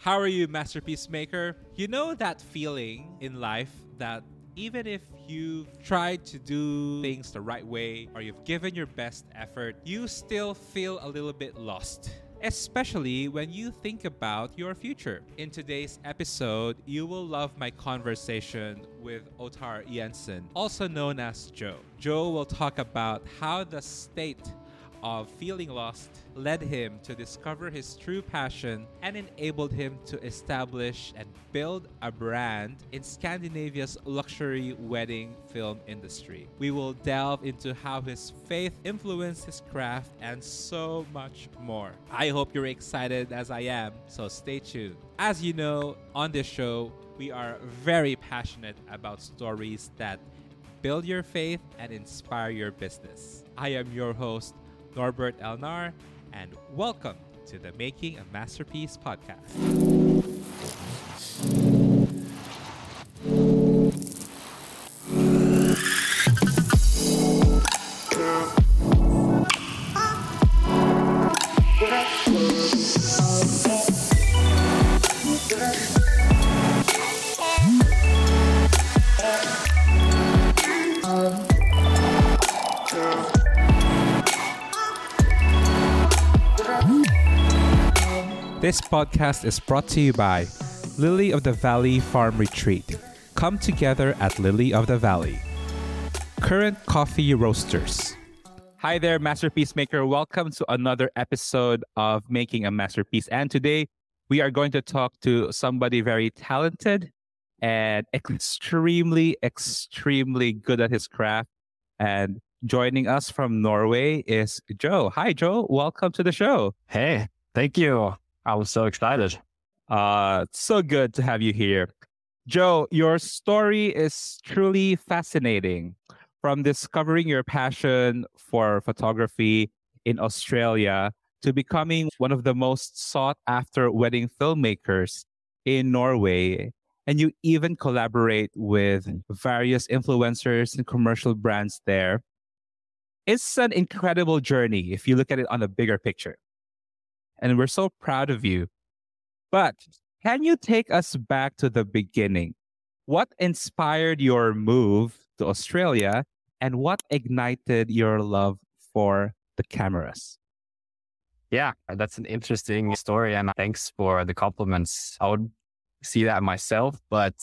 How are you, Masterpiece Maker? You know that feeling in life that even if you've tried to do things the right way or you've given your best effort, you still feel a little bit lost. Especially when you think about your future. In today's episode, you will love my conversation with Ottar Jenssen, also known as Jo. Jo will talk about how the state of feeling lost led him to discover his true passion and enabled him to establish and build a brand in Scandinavia's luxury wedding film industry. We will delve into how his faith influenced his craft and so much more. I hope you're excited as I am, so stay tuned. As you know, on this show, we are very passionate about stories that build your faith and inspire your business. I am your host, Norbert Elnar, and welcome to the Making a Masterpiece podcast. This podcast is brought to you by Lily of the Valley Farm Retreat. Come together at Lily of the Valley. Current Coffee Roasters. Hi there, Masterpiece Maker. Welcome to another episode of Making a Masterpiece. And today we are going to talk to somebody very talented and extremely, extremely good at his craft. And joining us from Norway is Jo. Hi, Jo. Welcome to the show. Hey, thank you. I was so excited. Uh, so good to have you here. Jo, your story is truly fascinating. From discovering your passion for photography in Australia to becoming one of the most sought after wedding filmmakers in Norway. And you even collaborate with various influencers and commercial brands there. It's an incredible journey if you look at it on a bigger picture and we're so proud of you. But can you take us back to the beginning? What inspired your move to Australia and what ignited your love for the cameras? Yeah, that's an interesting story. And thanks for the compliments. I would see that myself, but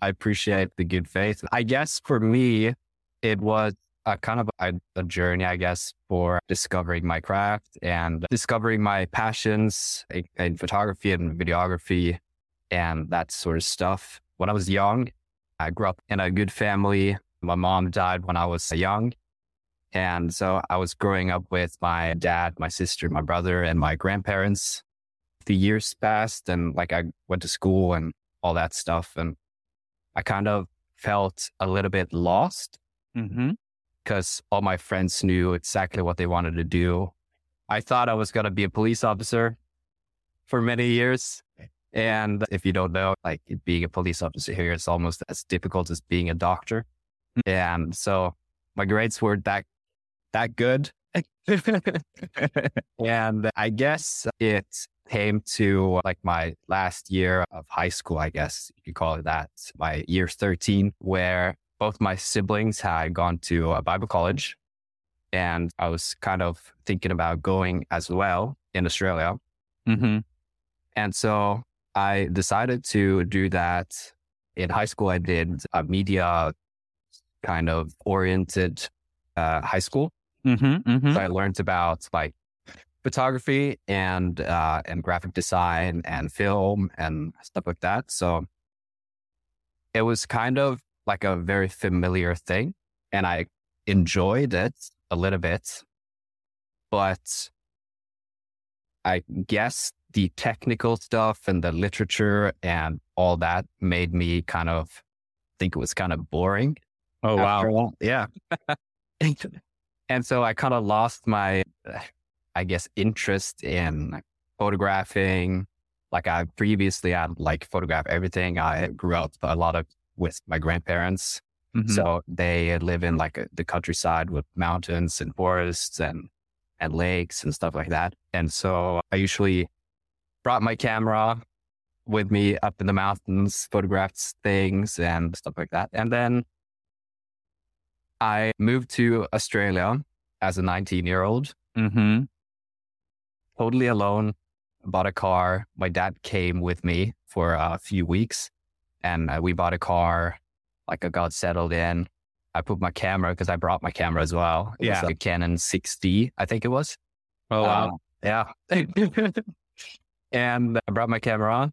I appreciate the good faith. I guess for me, it was a kind of a, a, journey, I guess, for discovering my craft and discovering my passions in, in photography and videography and that sort of stuff. When I was young, I grew up in a good family. My mom died when I was young. And so I was growing up with my dad, my sister, my brother, and my grandparents. The years passed and like I went to school and all that stuff. And I kind of felt a little bit lost. Mm-hmm because all my friends knew exactly what they wanted to do. I thought I was going to be a police officer for many years. And if you don't know, like being a police officer here is almost as difficult as being a doctor. Hmm. And so my grades were that, that good. and I guess it came to like my last year of high school, I guess you call it that, my year 13, where both my siblings had gone to a Bible college and I was kind of thinking about going as well in Australia. Mm-hmm. And so I decided to do that. In high school, I did a media kind of oriented uh, high school. Mm-hmm, mm-hmm. So I learned about like photography and uh, and graphic design and film and stuff like that. So it was kind of like a very familiar thing and I enjoyed it a little bit. But I guess the technical stuff and the literature and all that made me kind of think it was kind of boring. Oh, wow. Yeah. and so I kind of lost my, I guess, interest in photographing. Like I previously had like photograph everything. I grew up a lot of with my grandparents. Mm-hmm. So they live in like a, the countryside with mountains and forests and, and lakes and stuff like that. And so I usually brought my camera with me up in the mountains, photographed things and stuff like that. And then I moved to Australia as a 19 year old, Mm-hmm. totally alone, bought a car. My dad came with me for a few weeks and uh, we bought a car. Like I got settled in. I put my camera because I brought my camera as well. It was Yeah. a Canon 6D, I think it was. Oh wow. Uh, yeah. and I brought my camera on.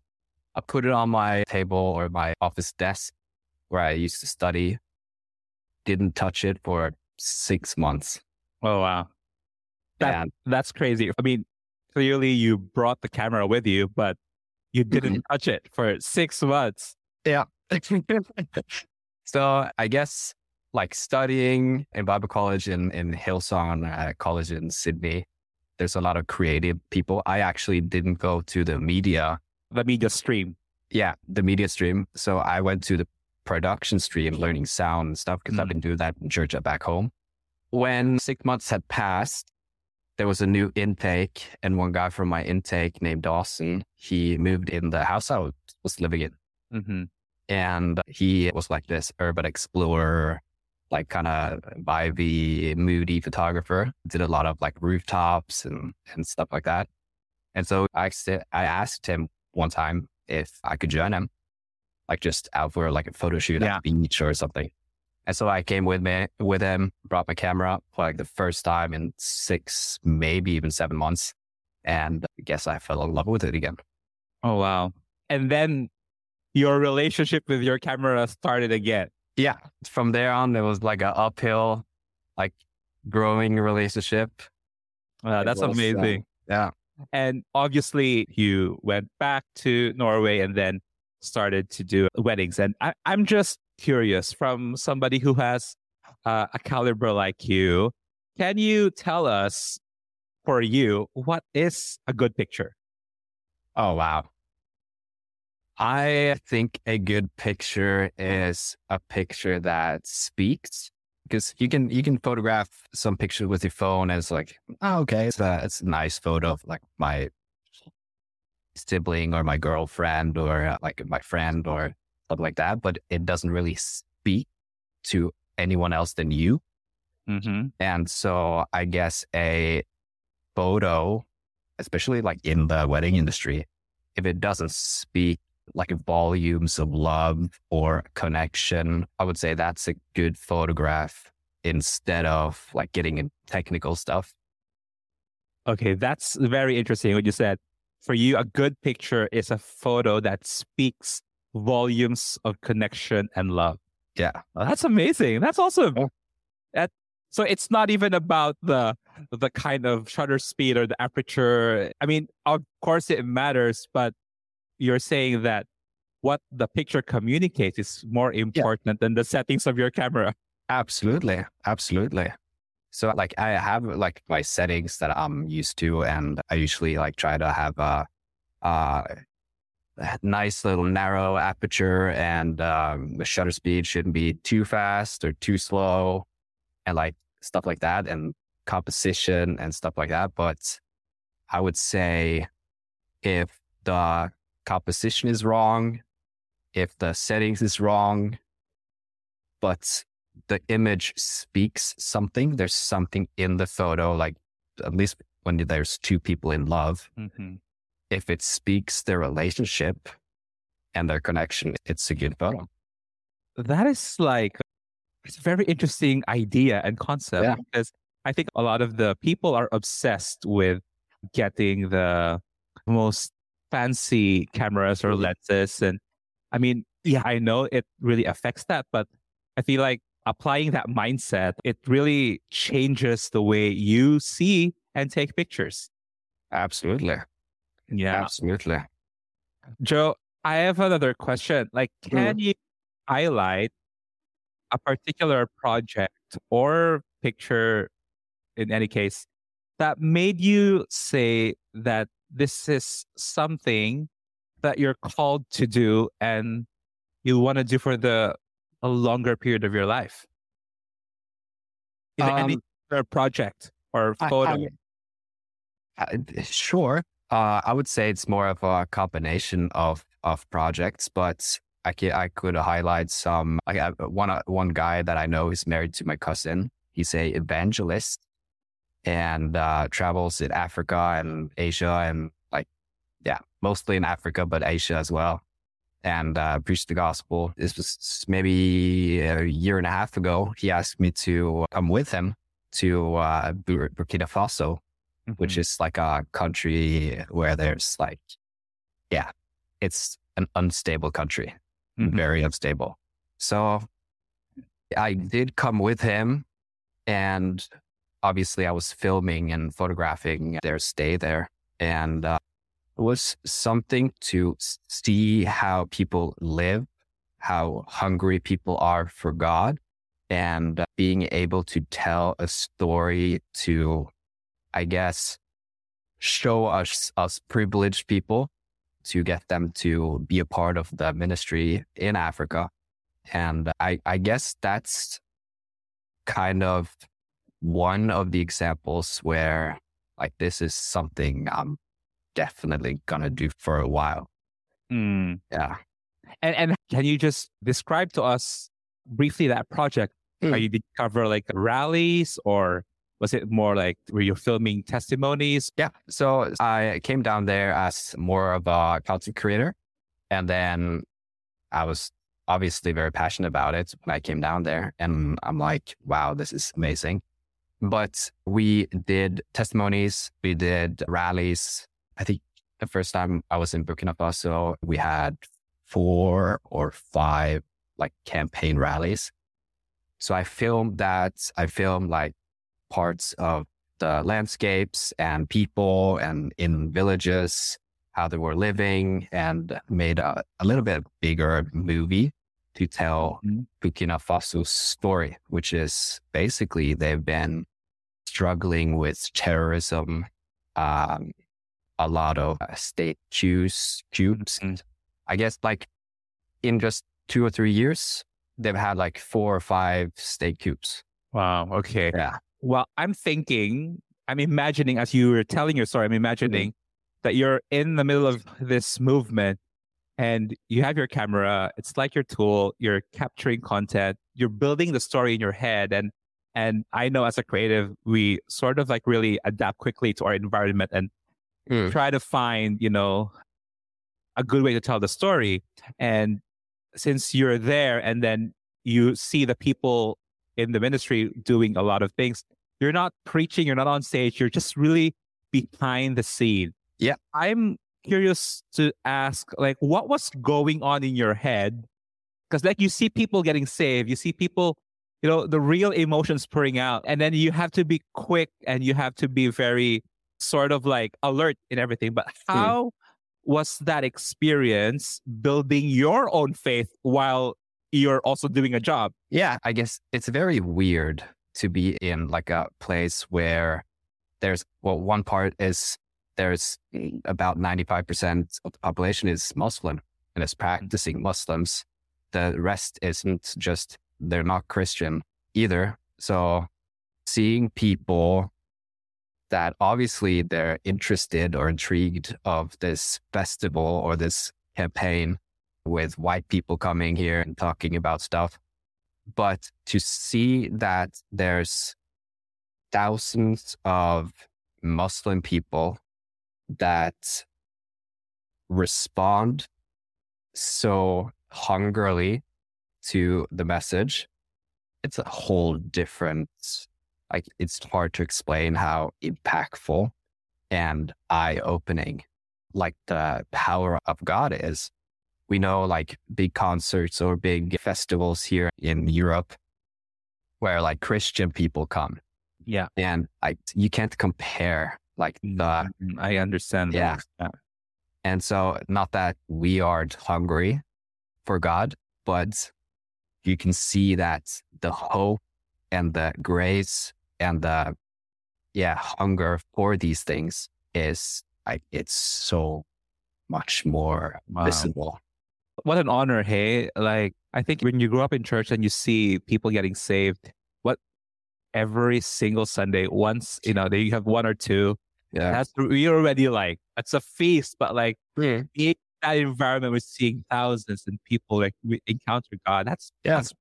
I put it on my table or my office desk where I used to study. Didn't touch it for six months. oh wow. That- and That's crazy. I mean, clearly you brought the camera with you, but you didn't Mm-hmm. touch it for six months. Yeah. so I guess like studying in Bible college in, in Hillsong uh, College in Sydney, there's a lot of creative people. I actually didn't go to the media The media stream. yeah, the media stream. So I went to the production stream, learning sound and stuff, because I've Mm. been doing that in church back home. When six months had passed, there was a new intake, and one guy from my intake named Dawson, he moved in the house I was living in, Mm-hmm. and he was like this urban explorer, like kind of vibey, moody photographer. Did a lot of like rooftops and and stuff like that. And so I I asked him one time if I could join him, like just out for like a photo shoot Yeah. at the beach or something. And so I came with me with him, brought my camera for like the first time in six, maybe even seven months. And I guess I fell in love with it again. Oh wow. And then your relationship with your camera started again. Yeah. From there on, it was like an uphill, like growing relationship. Uh, that's was, uh, amazing. yeah. And obviously, you went back to Norway and then started to do weddings. And I, I'm just curious from somebody who has uh, a caliber like you, can you tell us for you what is a good picture? Oh, wow. I think a good picture is a picture that speaks because you can, you can photograph some picture with your phone and it's like, oh, okay, it's a, it's a nice photo of like my sibling or my girlfriend or uh, like my friend or something like that, but it doesn't really speak to anyone else than you. Mm-hmm. And so I guess a photo, especially like in the wedding industry, if it doesn't speak like volumes of love or connection, I would say that's a good photograph instead of like getting in technical stuff. Okay, that's very interesting what you said. For you, a good picture is a photo that speaks volumes of connection and love. Yeah. Oh, that's amazing. That's awesome. Yeah. That, so it's not even about the the kind of shutter speed or the aperture. I mean, of course it matters, but you're saying that what the picture communicates is more important than the settings of your camera. Absolutely. Absolutely. So like I have like my settings that I'm used to and I usually like try to have a, a nice little narrow aperture and um, the shutter speed shouldn't be too fast or too slow and like stuff like that and composition and stuff like that. But I would say if the composition is wrong, if the settings is wrong, but the image speaks something. There's something in the photo, like at least when there's two people in love. Mm-hmm. If it speaks their relationship and their connection, it's a good photo. That is like it's a very interesting idea and concept Yeah. because I think a lot of the people are obsessed with getting the most fancy cameras or lenses. And I mean, yeah, I know it really affects that, but I feel like applying that mindset, it really changes the way you see and take pictures. Absolutely. Yeah. Absolutely. Jo, I have another question. Like, Mm. can you highlight a particular project or picture, in any case, that made you say that this is something that you're called to do and you want to do for the a longer period of your life? There any Um, project or I- photo? I- Uh, sure. Uh, I would say it's more of a combination of of projects, but I could, I could highlight some. Like I, one uh, one guy that I know is married to my cousin. He's a evangelist and uh, travels in Africa and Asia and like yeah, mostly in Africa, but Asia as well. And uh, preached the gospel. This was maybe a year and a half ago. He asked me to come with him to uh, Burkina Faso, mm-hmm. which is like a country where there's like, yeah, it's an unstable country, mm-hmm. very unstable. So I did come with him and obviously I was filming and photographing their stay there. And uh, it was something to see how people live, how hungry people are for God, and uh, being able to tell a story to, I guess, show us, us privileged people to get them to be a part of the ministry in Africa. And I, I guess that's kind of one of the examples where like this is something I'm definitely gonna do for a while. Mm. Yeah. And and can you just describe to us briefly that project? Mm. Are you did you cover like rallies or was it more like were you filming testimonies? Yeah. So I came down there as more of a content creator. And then I was obviously very passionate about it when I came down there. And I'm like, wow, this is amazing. But we did testimonies, we did rallies. I think the first time I was in Burkina Faso, we had four or five like campaign rallies. So I filmed that. I filmed like parts of the landscapes and people and in villages, how they were living and made a, a little bit bigger movie to tell mm-hmm. Burkina Faso's story, which is basically they've been struggling with terrorism, um, a lot of uh, state coups, coups. Mm-hmm. I guess like in just two or three years, they've had like four or five state coups. Wow. Okay. Yeah. Well, I'm thinking, I'm imagining as you were telling your story, I'm imagining mm-hmm. that you're in the middle of this movement and you have your camera. It's like your tool. You're capturing content. You're building the story in your head. And and I know as a creative, we sort of like really adapt quickly to our environment and mm. try to find, you know, a good way to tell the story. And since you're there and then you see the people in the ministry doing a lot of things, you're not preaching, you're not on stage, you're just really behind the scene. Yeah. I'm curious to ask, like, what was going on in your head? Because, like, you see people getting saved, you see people you know, the real emotions pouring out. And then you have to be quick and you have to be very sort of like alert in everything. But hmm. how mm. was that experience building your own faith while you're also doing a job? Yeah, I guess it's very weird to be in like a place where there's, well, one part is there's about 95% of the population is Muslim and is mm-hmm. practicing Muslims. The rest isn't just they're not Christian either. So seeing people that obviously they're interested or intrigued of this festival or this campaign with white people coming here and talking about stuff. But to see that there's thousands of Muslim people that respond so hungrily to the message, it's a whole different, like, it's hard to explain how impactful and eye opening, like, the power of God is. We know, like, big concerts or big festivals here in Europe where, like, Christian people come. Yeah. And like, you can't compare, like, the. Mm-hmm. I understand. Yeah. yeah. And so, not that we aren't hungry for God, but you can see that the hope and the grace and the yeah hunger for these things is like it's so much more wow. visible what an honor hey like i think when you grow up in church and you see people getting saved what every single sunday once you know they have one or two yeah that's we already like it's a feast but like mm. being that environment we're seeing thousands and people like we encounter God. That's yeah. That's...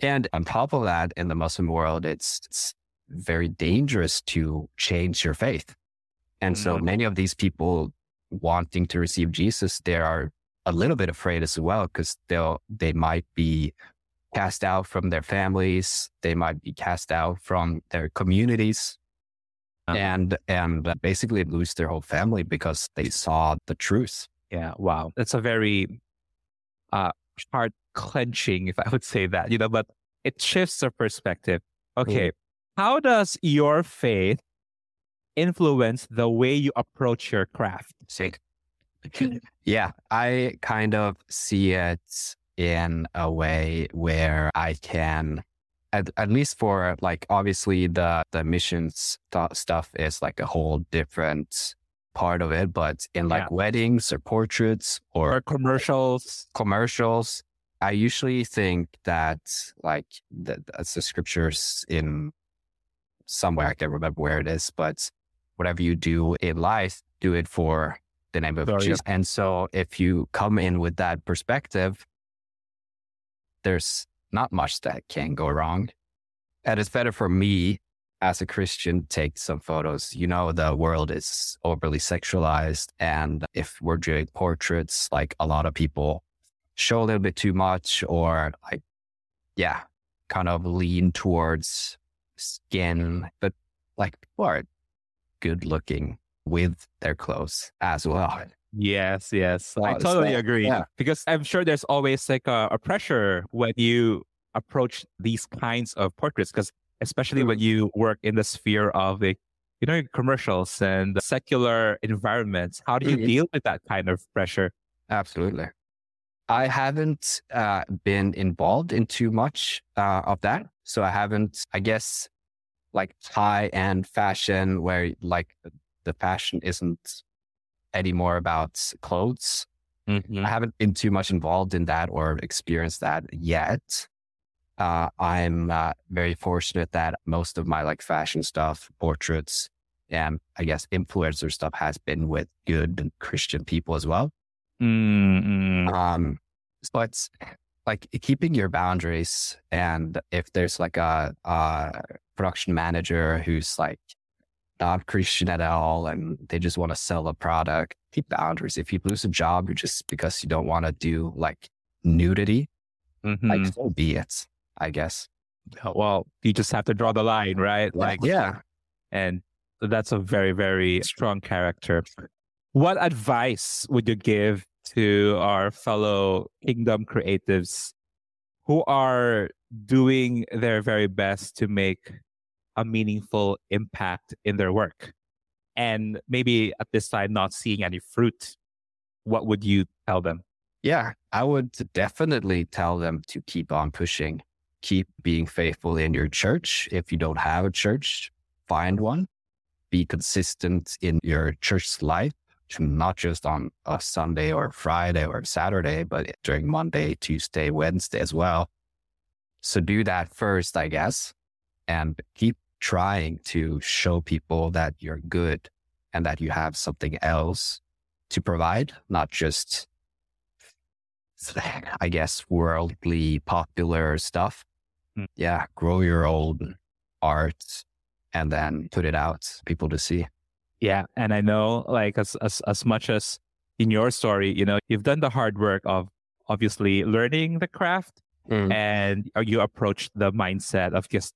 and on top of that, in the Muslim world, it's, it's very dangerous to change your faith. And so mm. many of these people wanting to receive Jesus, they are a little bit afraid as well because they'll they might be cast out from their families, they might be cast out from their communities. And and basically lose their whole family because they saw the truth. Yeah, wow, that's a very uh, heart clenching, if I would say that, you know. But it shifts the perspective. Okay, mm. how does your faith influence the way you approach your craft? Yeah, I kind of see it in a way where I can, at, at least for like, obviously the, the missions th- stuff is like a whole different part of it, but in like yeah. weddings or portraits or, or commercials, commercials, I usually think that like the, that's the scriptures in somewhere. I can't remember where it is, but whatever you do in life, do it for the name of oh, Sorry. Jesus. And so if you come in with that perspective, there's not much that can go wrong. And it's better for me as a Christian take some photos. You know, the world is overly sexualized. And if we're doing portraits, like a lot of people show a little bit too much or like, yeah, kind of lean towards skin, but like people are good looking with their clothes as well. Yes, yes. I totally agree. Yeah. Because I'm sure there's always like a, a, pressure when you approach these kinds of portraits, because especially when you work in the sphere of the, you know, commercials and secular environments, how do you mm-hmm. deal with that kind of pressure? Absolutely. I haven't uh, been involved in too much uh, of that. So I haven't, I guess, like high end fashion where like the fashion isn't anymore about clothes. Mm-hmm. I haven't been too much involved in that or experienced that yet. Uh, I'm uh, very fortunate that most of my like fashion stuff, portraits, and I guess influencer stuff has been with good Christian people as well. Mm-hmm. Um, but like keeping your boundaries, and if there's like a, a production manager who's like not Christian at all and they just want to sell a product, keep boundaries. If you lose a job you just because you don't want to do like nudity, mm-hmm. like so be it, I guess. Well, you just have to draw the line, right? Like, yeah. And that's a very, very strong character. What advice would you give to our fellow kingdom creatives who are doing their very best to make a meaningful impact in their work. And maybe at this time not seeing any fruit what would you tell them? Yeah i would definitely tell them to keep on pushing. Keep being faithful in your church. If you don't have a church find one. Be consistent in your church life not just on a sunday or friday or saturday but during monday tuesday wednesday as well. So do that first i guess and keep trying to show people that you're good and that you have something else to provide, not just, I guess, worldly popular stuff. Mm. Yeah, grow your own art and then put it out people to see. Yeah, and I know like as as as much as in your story, you know, you've done the hard work of obviously learning the craft mm. and you approach the mindset of just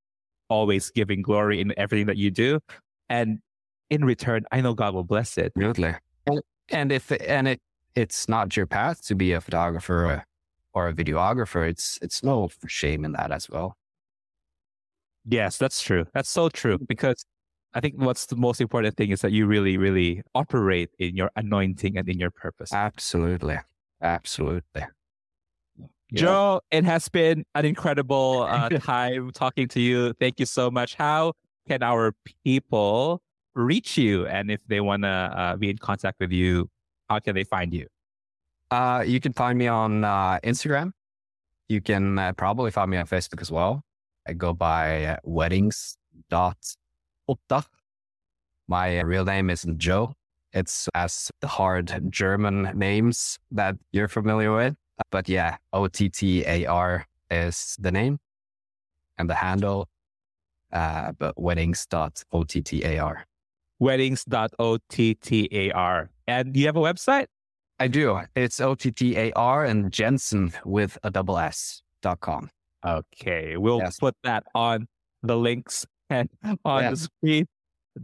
always giving glory in everything that you do. And in return, I know God will bless it. Absolutely. And, and if, and it, it's not your path to be a photographer or, or a videographer, it's, it's no shame in that as well. Yes, that's true. That's so true because I think what's the most important thing is that you really, really operate in your anointing and in your purpose. Absolutely. Absolutely. Jo, it has been an incredible uh, time talking to you. Thank you so much. How can our people reach you? And if they want to uh, be in contact with you, how can they find you? Uh, you can find me on uh, Instagram. You can uh, probably find me on Facebook as well. I go by weddings weddings.otta. My real name isn't Jo. it's as the hard German names that you're familiar with. But yeah, OTTAR is the name and the handle, uh, but weddings.ottar. Weddings.ottar. And do you have a website? I do. It's OTTAR and Jenssen with a double S dot com. Okay. We'll Yes. put that on the links and on Yeah. the screen.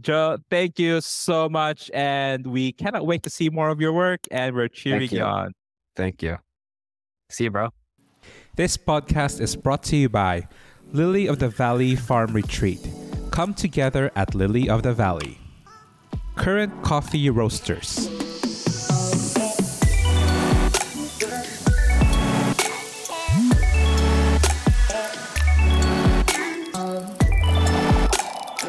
Jo, thank you so much. And we cannot wait to see more of your work. And we're cheering you you. on. Thank you. See you, bro. This podcast is brought to you by Lily of the Valley Farm Retreat. Come together at Lily of the Valley. Current Coffee Roasters.